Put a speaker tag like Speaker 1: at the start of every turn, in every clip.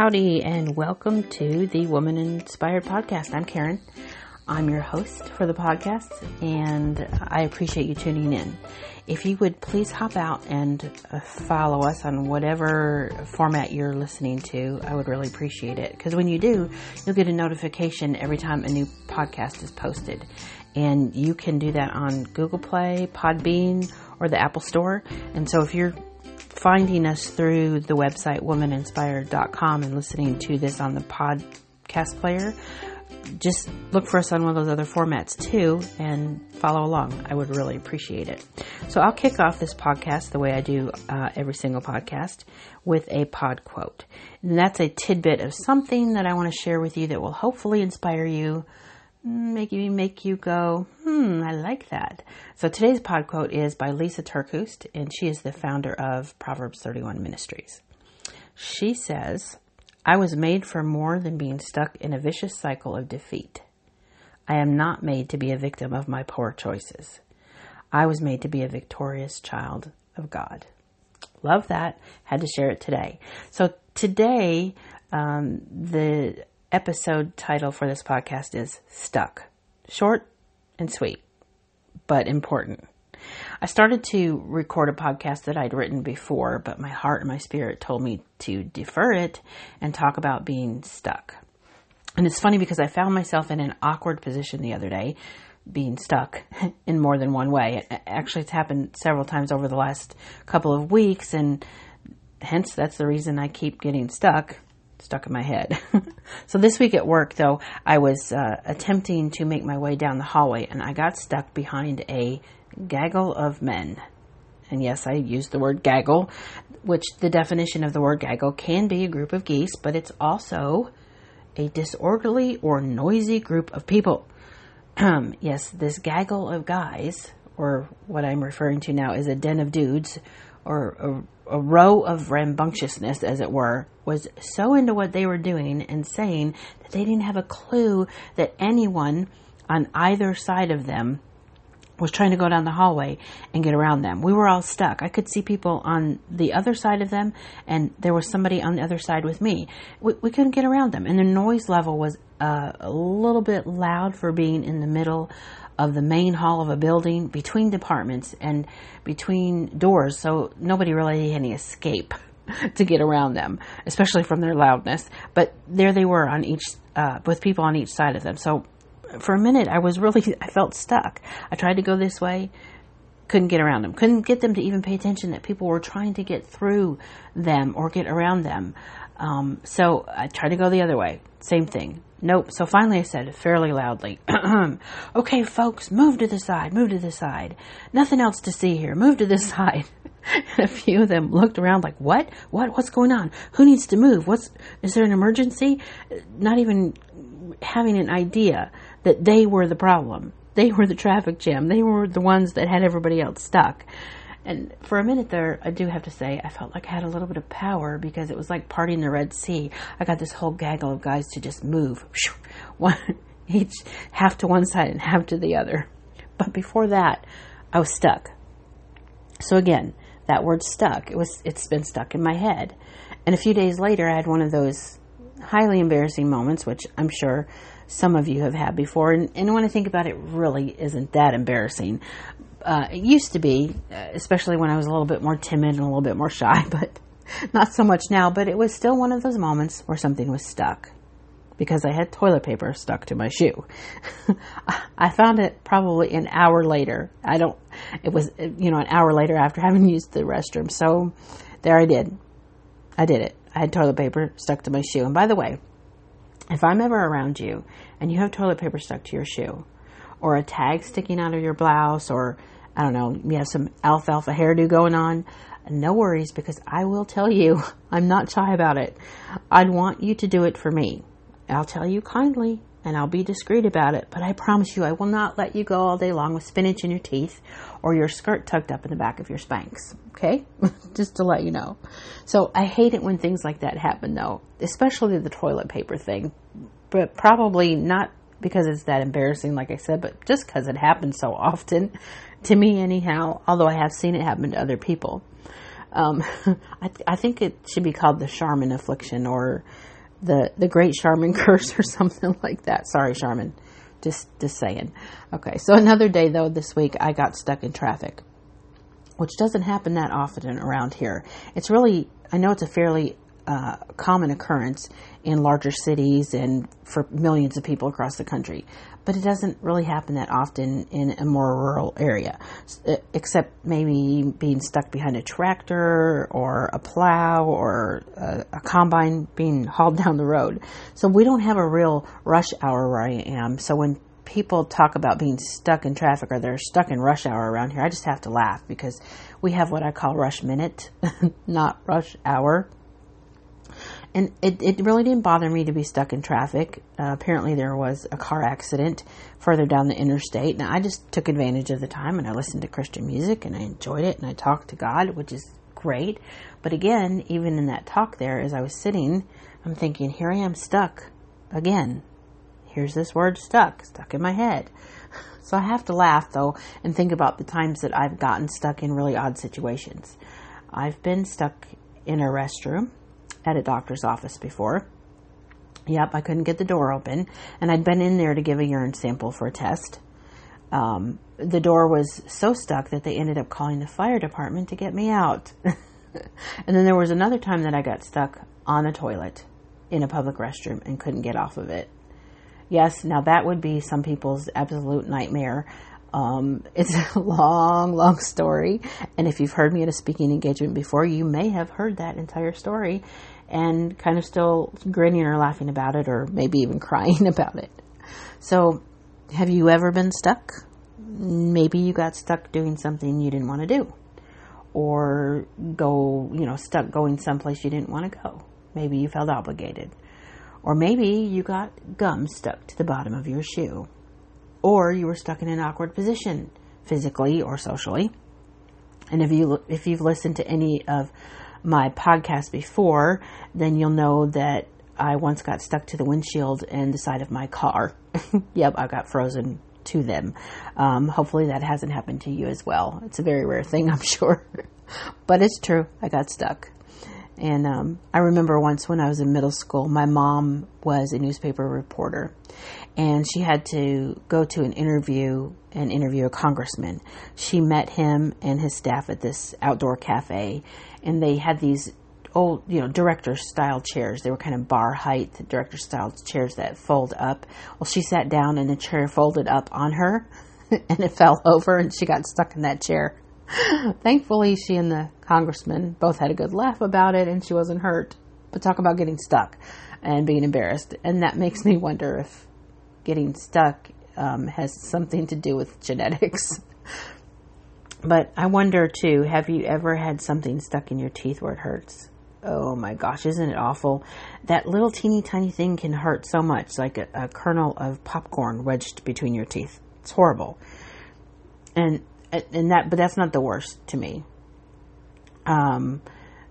Speaker 1: Howdy, and welcome to the Woman Inspired Podcast. I'm Karen. I'm your host for the podcast, and I appreciate you tuning in. If you would please hop out and uh, follow us on whatever format you're listening to, I would really appreciate it. Because when you do, you'll get a notification every time a new podcast is posted. And you can do that on Google Play, Podbean, or the Apple Store. And so if you're finding us through the website womaninspired.com and listening to this on the podcast player, just look for us on one of those other formats too and follow along. I would really appreciate it. So I'll kick off this podcast the way I do uh, every single podcast with a pod quote. And that's a tidbit of something that I want to share with you that will hopefully inspire you make you make you go, hmm, I like that. So today's pod quote is by Lisa TerKeurst, and she is the founder of Proverbs 31 Ministries. She says, I was made for more than being stuck in a vicious cycle of defeat. I am not made to be a victim of my poor choices. I was made to be a victorious child of God. Love that. Had to share it today. So today, um, the episode title for this podcast is Stuck. Short and sweet, but important. I started to record a podcast that I'd written before, but my heart and my spirit told me to defer it and talk about being stuck. And it's funny because I found myself in an awkward position the other day, being stuck in more than one way. Actually, it's happened several times over the last couple of weeks, and hence that's the reason I keep getting stuck stuck in my head. so this week at work, though, I was uh, attempting to make my way down the hallway and I got stuck behind a gaggle of men. And yes, I used the word gaggle, which the definition of the word gaggle can be a group of geese, but it's also a disorderly or noisy group of people. yes, this gaggle of guys, or what I'm referring to now is a den of dudes, or a, a row of rambunctiousness, as it were, was so into what they were doing and saying that they didn't have a clue that anyone on either side of them was trying to go down the hallway and get around them. We were all stuck. I could see people on the other side of them, and there was somebody on the other side with me. We, we couldn't get around them, and the noise level was uh, a little bit loud for being in the middle of the main hall of a building between departments and between doors, so nobody really had any escape to get around them, especially from their loudness. But there they were on each, uh, with people on each side of them. So for a minute, I was really, I felt stuck. I tried to go this way, couldn't get around them, couldn't get them to even pay attention that people were trying to get through them or get around them. Um, so I tried to go the other way. Same thing. Nope. So finally I said fairly loudly, okay, folks, move to the side, move to the side. Nothing else to see here. Move to the side. and a few of them looked around like, what? What? What's going on? Who needs to move? What's, is there an emergency? Not even having an idea that they were the problem. They were the traffic jam. They were the ones that had everybody else stuck. And for a minute there, I do have to say, I felt like I had a little bit of power because it was like parting the Red Sea. I got this whole gaggle of guys to just move, one, each half to one side and half to the other. But before that, I was stuck. So again, that word stuck, it was, it's been stuck in my head. And a few days later, I had one of those highly embarrassing moments, which I'm sure some of you have had before. And, and when I think about it, it really isn't that embarrassing. Uh, it used to be, uh, especially when I was a little bit more timid and a little bit more shy, but not so much now. But it was still one of those moments where something was stuck because I had toilet paper stuck to my shoe. I found it probably an hour later. I don't, it was, you know, an hour later after having used the restroom. So there I did. I did it. I had toilet paper stuck to my shoe. And by the way, if I'm ever around you and you have toilet paper stuck to your shoe, or a tag sticking out of your blouse, or I don't know, you have some alfalfa hairdo going on, no worries because I will tell you, I'm not shy about it. I'd want you to do it for me. I'll tell you kindly and I'll be discreet about it, but I promise you I will not let you go all day long with spinach in your teeth or your skirt tucked up in the back of your Spanx. Okay? Just to let you know. So I hate it when things like that happen though, especially the toilet paper thing, but probably not because it's that embarrassing, like I said, but just because it happens so often to me, anyhow, although I have seen it happen to other people. Um, I, th- I think it should be called the Charmin affliction or the the Great Charmin curse or something like that. Sorry, Charmin. Just just saying. Okay, so another day though this week I got stuck in traffic, which doesn't happen that often around here. It's really I know it's a fairly uh, common occurrence in larger cities and for millions of people across the country. But it doesn't really happen that often in a more rural area, except maybe being stuck behind a tractor or a plow or a, a combine being hauled down the road. So we don't have a real rush hour where I am. So when people talk about being stuck in traffic or they're stuck in rush hour around here, I just have to laugh because we have what I call rush minute, not rush hour and it, it really didn't bother me to be stuck in traffic. Uh, apparently, there was a car accident further down the interstate, and I just took advantage of the time and I listened to Christian music and I enjoyed it and I talked to God, which is great. But again, even in that talk there, as I was sitting, I'm thinking, here I am stuck again. Here's this word stuck, stuck in my head. So I have to laugh though and think about the times that I've gotten stuck in really odd situations. I've been stuck in a restroom at a doctor's office before. Yep, I couldn't get the door open, and I'd been in there to give a urine sample for a test. Um, the door was so stuck that they ended up calling the fire department to get me out. and then there was another time that I got stuck on a toilet in a public restroom and couldn't get off of it. Yes, now that would be some people's absolute nightmare. Um, it's a long, long story. And if you've heard me at a speaking engagement before, you may have heard that entire story and kind of still grinning or laughing about it or maybe even crying about it. So, have you ever been stuck? Maybe you got stuck doing something you didn't want to do or go, you know, stuck going someplace you didn't want to go. Maybe you felt obligated. Or maybe you got gum stuck to the bottom of your shoe. Or you were stuck in an awkward position, physically or socially. And if you if you've listened to any of my podcasts before, then you'll know that I once got stuck to the windshield and the side of my car. yep, I got frozen to them. Um, hopefully that hasn't happened to you as well. It's a very rare thing, I'm sure. but it's true. I got stuck. And um, I remember once when I was in middle school, my mom was a newspaper reporter, and she had to go to an interview and interview a congressman. She met him and his staff at this outdoor cafe, and they had these old, you know, director style chairs. They were kind of bar height, director style chairs that fold up. Well, she sat down and the chair folded up on her and it fell over and she got stuck in that chair. Thankfully, she and the congressman both had a good laugh about it and she wasn't hurt. But talk about getting stuck and being embarrassed. And that makes me wonder if getting stuck um, has something to do with genetics. But I wonder too, have you ever had something stuck in your teeth where it hurts? Oh my gosh, isn't it awful? That little teeny tiny thing can hurt so much, like a, a kernel of popcorn wedged between your teeth. It's horrible. And and that, but that's not the worst to me. Um,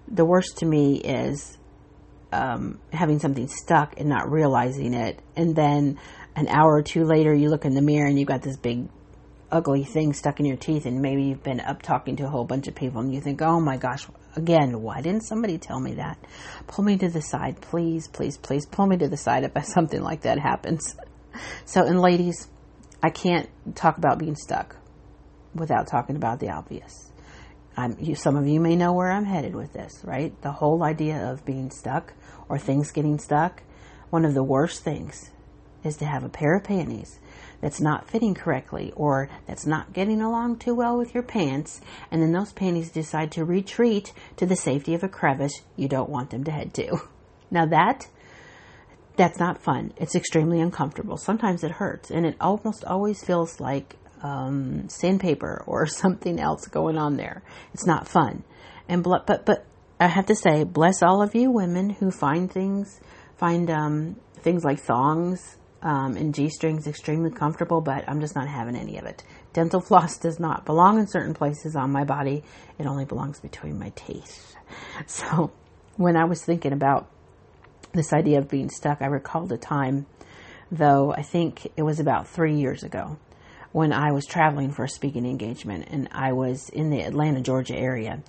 Speaker 1: the worst to me is um, having something stuck and not realizing it, and then an hour or two later, you look in the mirror and you've got this big ugly thing stuck in your teeth and maybe you've been up talking to a whole bunch of people and you think, oh my gosh, again, why didn't somebody tell me that? Pull me to the side, please, please, please pull me to the side if something like that happens. So, and ladies, I can't talk about being stuck without talking about the obvious. You, some of you may know where I'm headed with this, right? The whole idea of being stuck or things getting stuck. One of the worst things is to have a pair of panties that's not fitting correctly or that's not getting along too well with your pants, and then those panties decide to retreat to the safety of a crevice you don't want them to head to. Now that that's not fun. It's extremely uncomfortable. Sometimes it hurts, and it almost always feels like um, sandpaper or something else going on there. It's not fun. And but but I have to say, bless all of you women who find things, find um, things like thongs um, and G strings extremely comfortable, but I'm just not having any of it. Dental floss does not belong in certain places on my body. It only belongs between my teeth. So when I was thinking about this idea of being stuck, I recalled a time, though I think it was about three years ago, when I was traveling for a speaking engagement and I was in the Atlanta, Georgia area.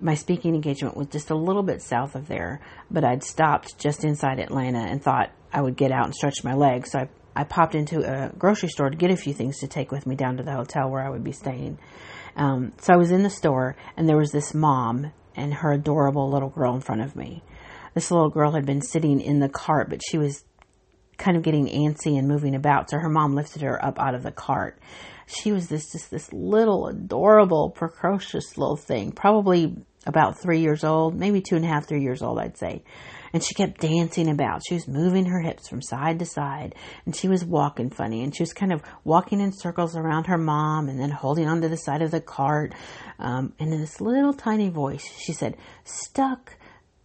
Speaker 1: My speaking engagement was just a little bit south of there, but I'd stopped just inside Atlanta and thought I would get out and stretch my legs. So I, I popped into a grocery store to get a few things to take with me down to the hotel where I would be staying. Um, so I was in the store, and there was this mom and her adorable little girl in front of me. This little girl had been sitting in the cart, but she was kind of getting antsy and moving about. So her mom lifted her up out of the cart. She was this just this little adorable, precocious little thing, probably about three years old, maybe two and a half, three years old, I'd say. And she kept dancing about. She was moving her hips from side to side and she was walking funny and she was kind of walking in circles around her mom and then holding onto the side of the cart. Um, and in this little tiny voice, she said, stuck,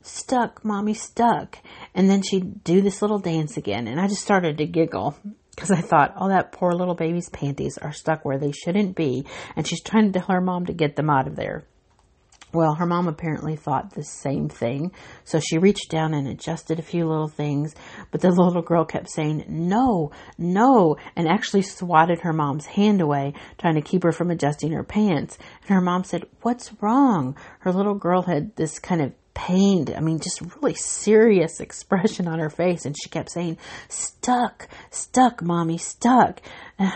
Speaker 1: stuck, mommy, stuck. And then she'd do this little dance again. And I just started to giggle because I thought, oh, that poor little baby's panties are stuck where they shouldn't be. And she's trying to tell her mom to get them out of there. Well, her mom apparently thought the same thing. So she reached down and adjusted a few little things, but the little girl kept saying, no, no, and actually swatted her mom's hand away, trying to keep her from adjusting her pants. And her mom said, what's wrong? Her little girl had this kind of pained, I mean, just really serious expression on her face. And she kept saying, stuck, stuck, mommy, stuck.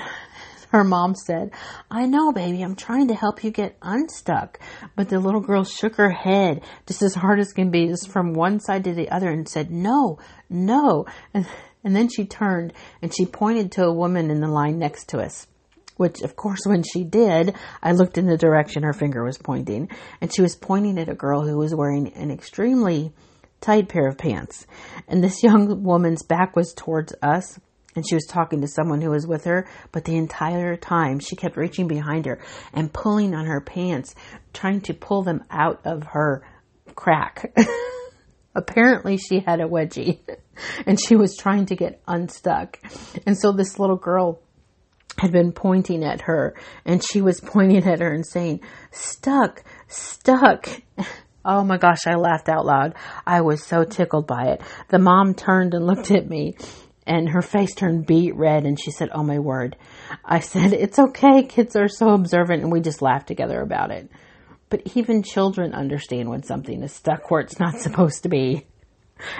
Speaker 1: her mom said, I know, baby, I'm trying to help you get unstuck. But the little girl shook her head just as hard as can be, just from one side to the other and said, no, no. And, and then she turned and she pointed to a woman in the line next to us. Which, of course, when she did, I looked in the direction her finger was pointing, and she was pointing at a girl who was wearing an extremely tight pair of pants. And this young woman's back was towards us, and she was talking to someone who was with her, but the entire time she kept reaching behind her and pulling on her pants, trying to pull them out of her crack. Apparently, she had a wedgie and she was trying to get unstuck. And so, this little girl had been pointing at her and she was pointing at her and saying, Stuck, stuck. Oh my gosh, I laughed out loud. I was so tickled by it. The mom turned and looked at me and her face turned beet red and she said, Oh my word. I said, It's okay. Kids are so observant and we just laughed together about it. But even children understand when something is stuck where it's not supposed to be.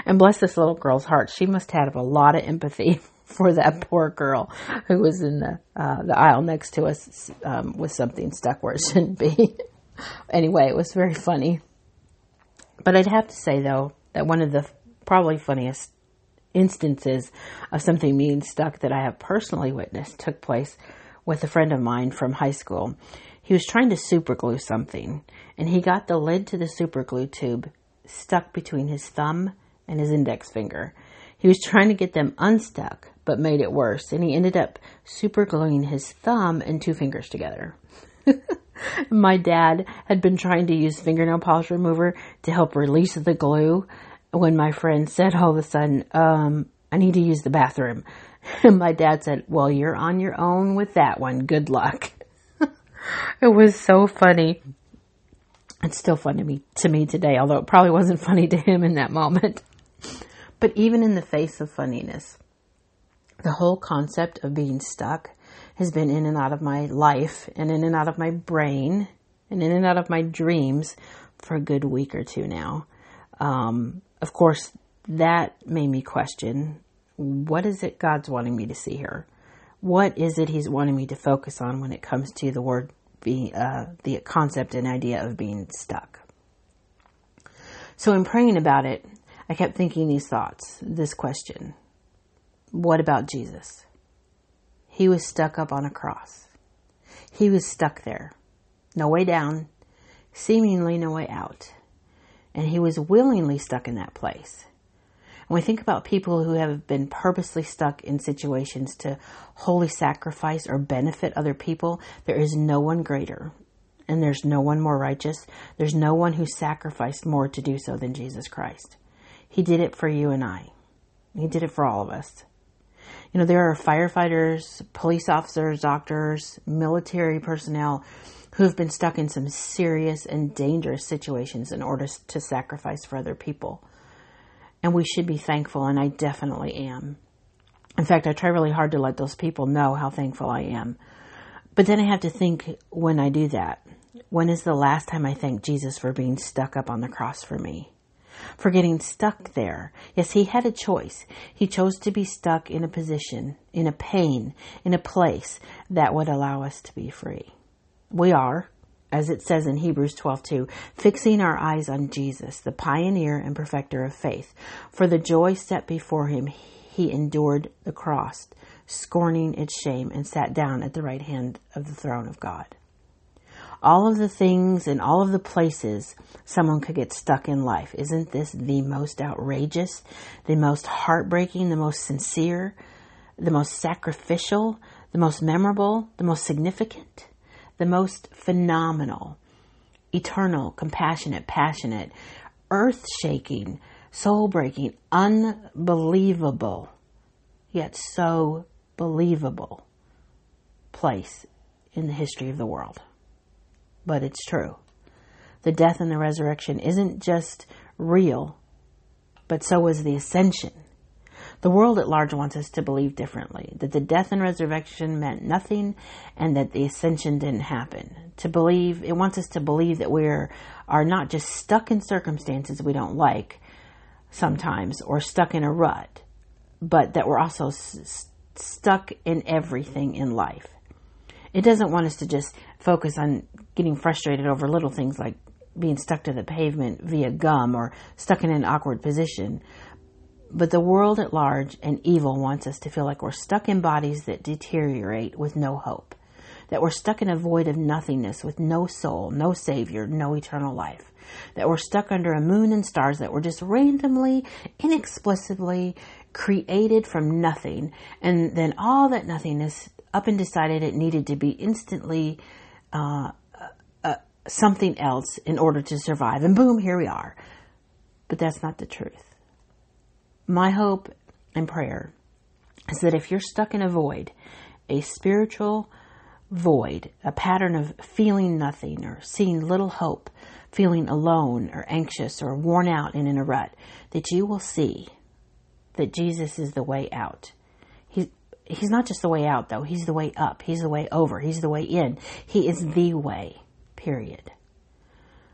Speaker 1: And bless this little girl's heart. She must have a lot of empathy for that poor girl who was in the, uh, the aisle next to us um, with something stuck where it shouldn't be. anyway, it was very funny. But I'd have to say, though, that one of the probably funniest instances of something being stuck that I have personally witnessed took place with a friend of mine from high school. He was trying to superglue something, and he got the lid to the superglue tube stuck between his thumb and his index finger. He was trying to get them unstuck, but made it worse, and he ended up supergluing his thumb and two fingers together. My dad had been trying to use fingernail polish remover to help release the glue, when my friend said all of a sudden, um, I need to use the bathroom. And my dad said, Well, you're on your own with that one. Good luck. it was so funny. It's still funny to me, to me today, although it probably wasn't funny to him in that moment. But even in the face of funniness, the whole concept of being stuck has been in and out of my life and in and out of my brain and in and out of my dreams for a good week or two now. Um, of course, that made me question what is it God's wanting me to see here? What is it He's wanting me to focus on when it comes to the word being, uh, the concept and idea of being stuck? So, in praying about it, I kept thinking these thoughts, this question What about Jesus? He was stuck up on a cross. He was stuck there. No way down, seemingly no way out and he was willingly stuck in that place. When we think about people who have been purposely stuck in situations to wholly sacrifice or benefit other people, there is no one greater. And there's no one more righteous. There's no one who sacrificed more to do so than Jesus Christ. He did it for you and I. He did it for all of us. You know, there are firefighters, police officers, doctors, military personnel who have been stuck in some serious and dangerous situations in order to sacrifice for other people. And we should be thankful, and I definitely am. In fact, I try really hard to let those people know how thankful I am. But then I have to think when I do that, When is the last time I thanked Jesus for being stuck up on the cross for me? For getting stuck there. Yes, he had a choice. He chose to be stuck in a position, in a pain, in a place that would allow us to be free. We are, as it says in Hebrews 12:2, fixing our eyes on Jesus, the pioneer and perfecter of faith. For the joy set before him, he endured the cross, scorning its shame, and sat down at the right hand of the throne of God. All of the things and all of the places someone could get stuck in life. Isn't this the most outrageous, the most heartbreaking, the most sincere, the most sacrificial, the most memorable, the most significant? the most phenomenal, eternal, compassionate, passionate, earth shaking, soul breaking, unbelievable, yet so believable place in the history of the world. But it's true. The death and the resurrection isn't just real, but so is the ascension. The world at large wants us to believe differently, that the death and resurrection meant nothing and that the ascension didn't happen. To believe, it wants us to believe that we are, not just stuck in circumstances we don't like sometimes or stuck in a rut, but that we're also s- stuck in everything in life. It doesn't want us to just focus on getting frustrated over little things like being stuck to the pavement via gum or stuck in an awkward position, but the world at large and evil wants us to feel like we're stuck in bodies that deteriorate with no hope, that we're stuck in a void of nothingness with no soul, no savior, no eternal life, that we're stuck under a moon and stars that were just randomly, inexplicably created from nothing, and then all that nothingness up and decided it needed to be instantly uh, uh, something else in order to survive, and boom, here we are. But that's not the truth my hope and prayer is that if you're stuck in a void, a spiritual void, a pattern of feeling nothing or seeing little hope, feeling alone or anxious or worn out and in a rut, that you will see that Jesus is the way out. He's, not just the way out, though. He's the way up. He's the way over. He's the way in. He is the way, period.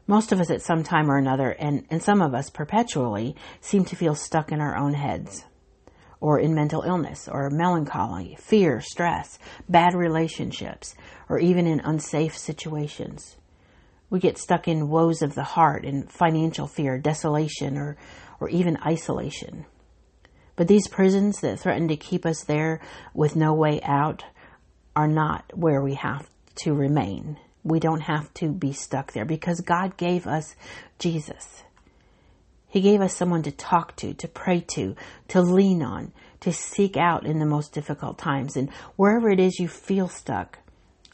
Speaker 1: Most of us at some time or another, and, and some of us perpetually, seem to feel stuck in our own heads, or in mental illness, or melancholy, fear, stress, bad relationships, or even in unsafe situations. We get stuck in woes of the heart, in financial fear, desolation, or, or even isolation. But these prisons that threaten to keep us there with no way out are not where we have to remain we don't have to be stuck there because God gave us Jesus. He gave us someone to talk to, to pray to, to lean on, to seek out in the most difficult times. And wherever it is you feel stuck,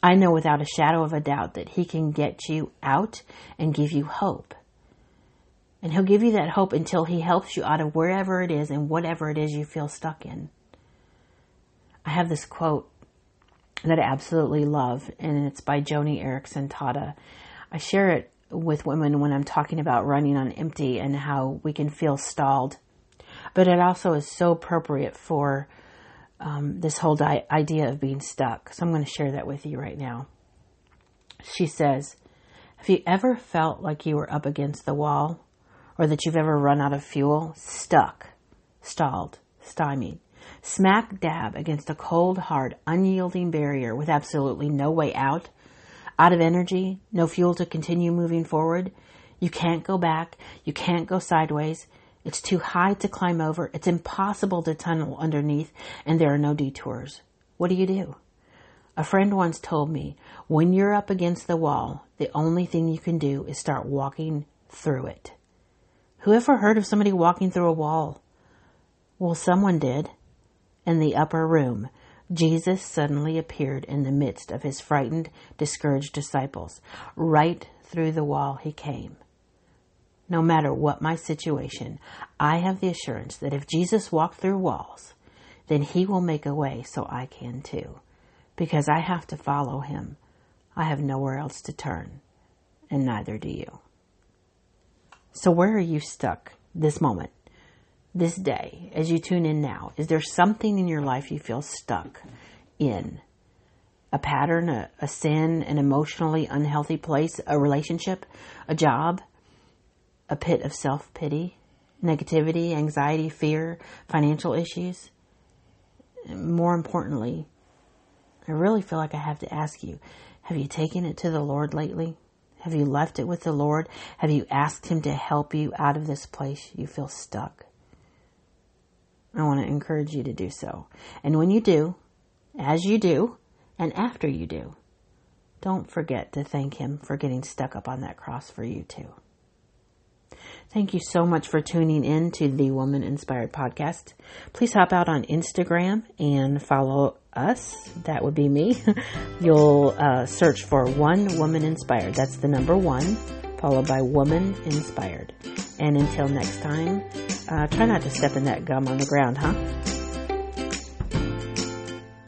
Speaker 1: I know without a shadow of a doubt that He can get you out and give you hope. And He'll give you that hope until He helps you out of wherever it is and whatever it is you feel stuck in. I have this quote that I absolutely love, and it's by Joni Eareckson Tada. I share it with women when I'm talking about running on empty and how we can feel stalled. But it also is so appropriate for um, this whole di- idea of being stuck. So I'm going to share that with you right now. She says, Have you ever felt like you were up against the wall? Or that you've ever run out of fuel? Stuck, stalled, stymied smack dab against a cold, hard, unyielding barrier with absolutely no way out, out of energy, no fuel to continue moving forward. You can't go back. You can't go sideways. It's too high to climb over. It's impossible to tunnel underneath, and there are no detours. What do you do? A friend once told me, when you're up against the wall, the only thing you can do is start walking through it. Who ever heard of somebody walking through a wall? Well, someone did in the upper room, Jesus suddenly appeared in the midst of his frightened, discouraged disciples. Right through the wall he came. No matter what my situation, I have the assurance that if Jesus walked through walls, then he will make a way so I can too. Because I have to follow him. I have nowhere else to turn, and neither do you. So, where are you stuck this moment? this day, as you tune in now, is there something in your life you feel stuck in? a pattern, a, a sin, an emotionally unhealthy place, a relationship, a job, a pit of self pity, negativity, anxiety, fear, financial issues. More importantly, I really feel like I have to ask you have you taken it to the Lord lately? Have you left it with the Lord? Have you asked Him to help you out of this place you feel stuck? I want to encourage you to do so. And when you do, as you do, and after you do, don't forget to thank Him for getting stuck up on that cross for you too. Thank you so much for tuning in to the Woman Inspired podcast. Please hop out on Instagram and follow us. That would be me. You'll uh, search for One Woman Inspired. That's the number one, followed by Woman Inspired. And until next time, uh, try not to step in that gum on the ground, huh?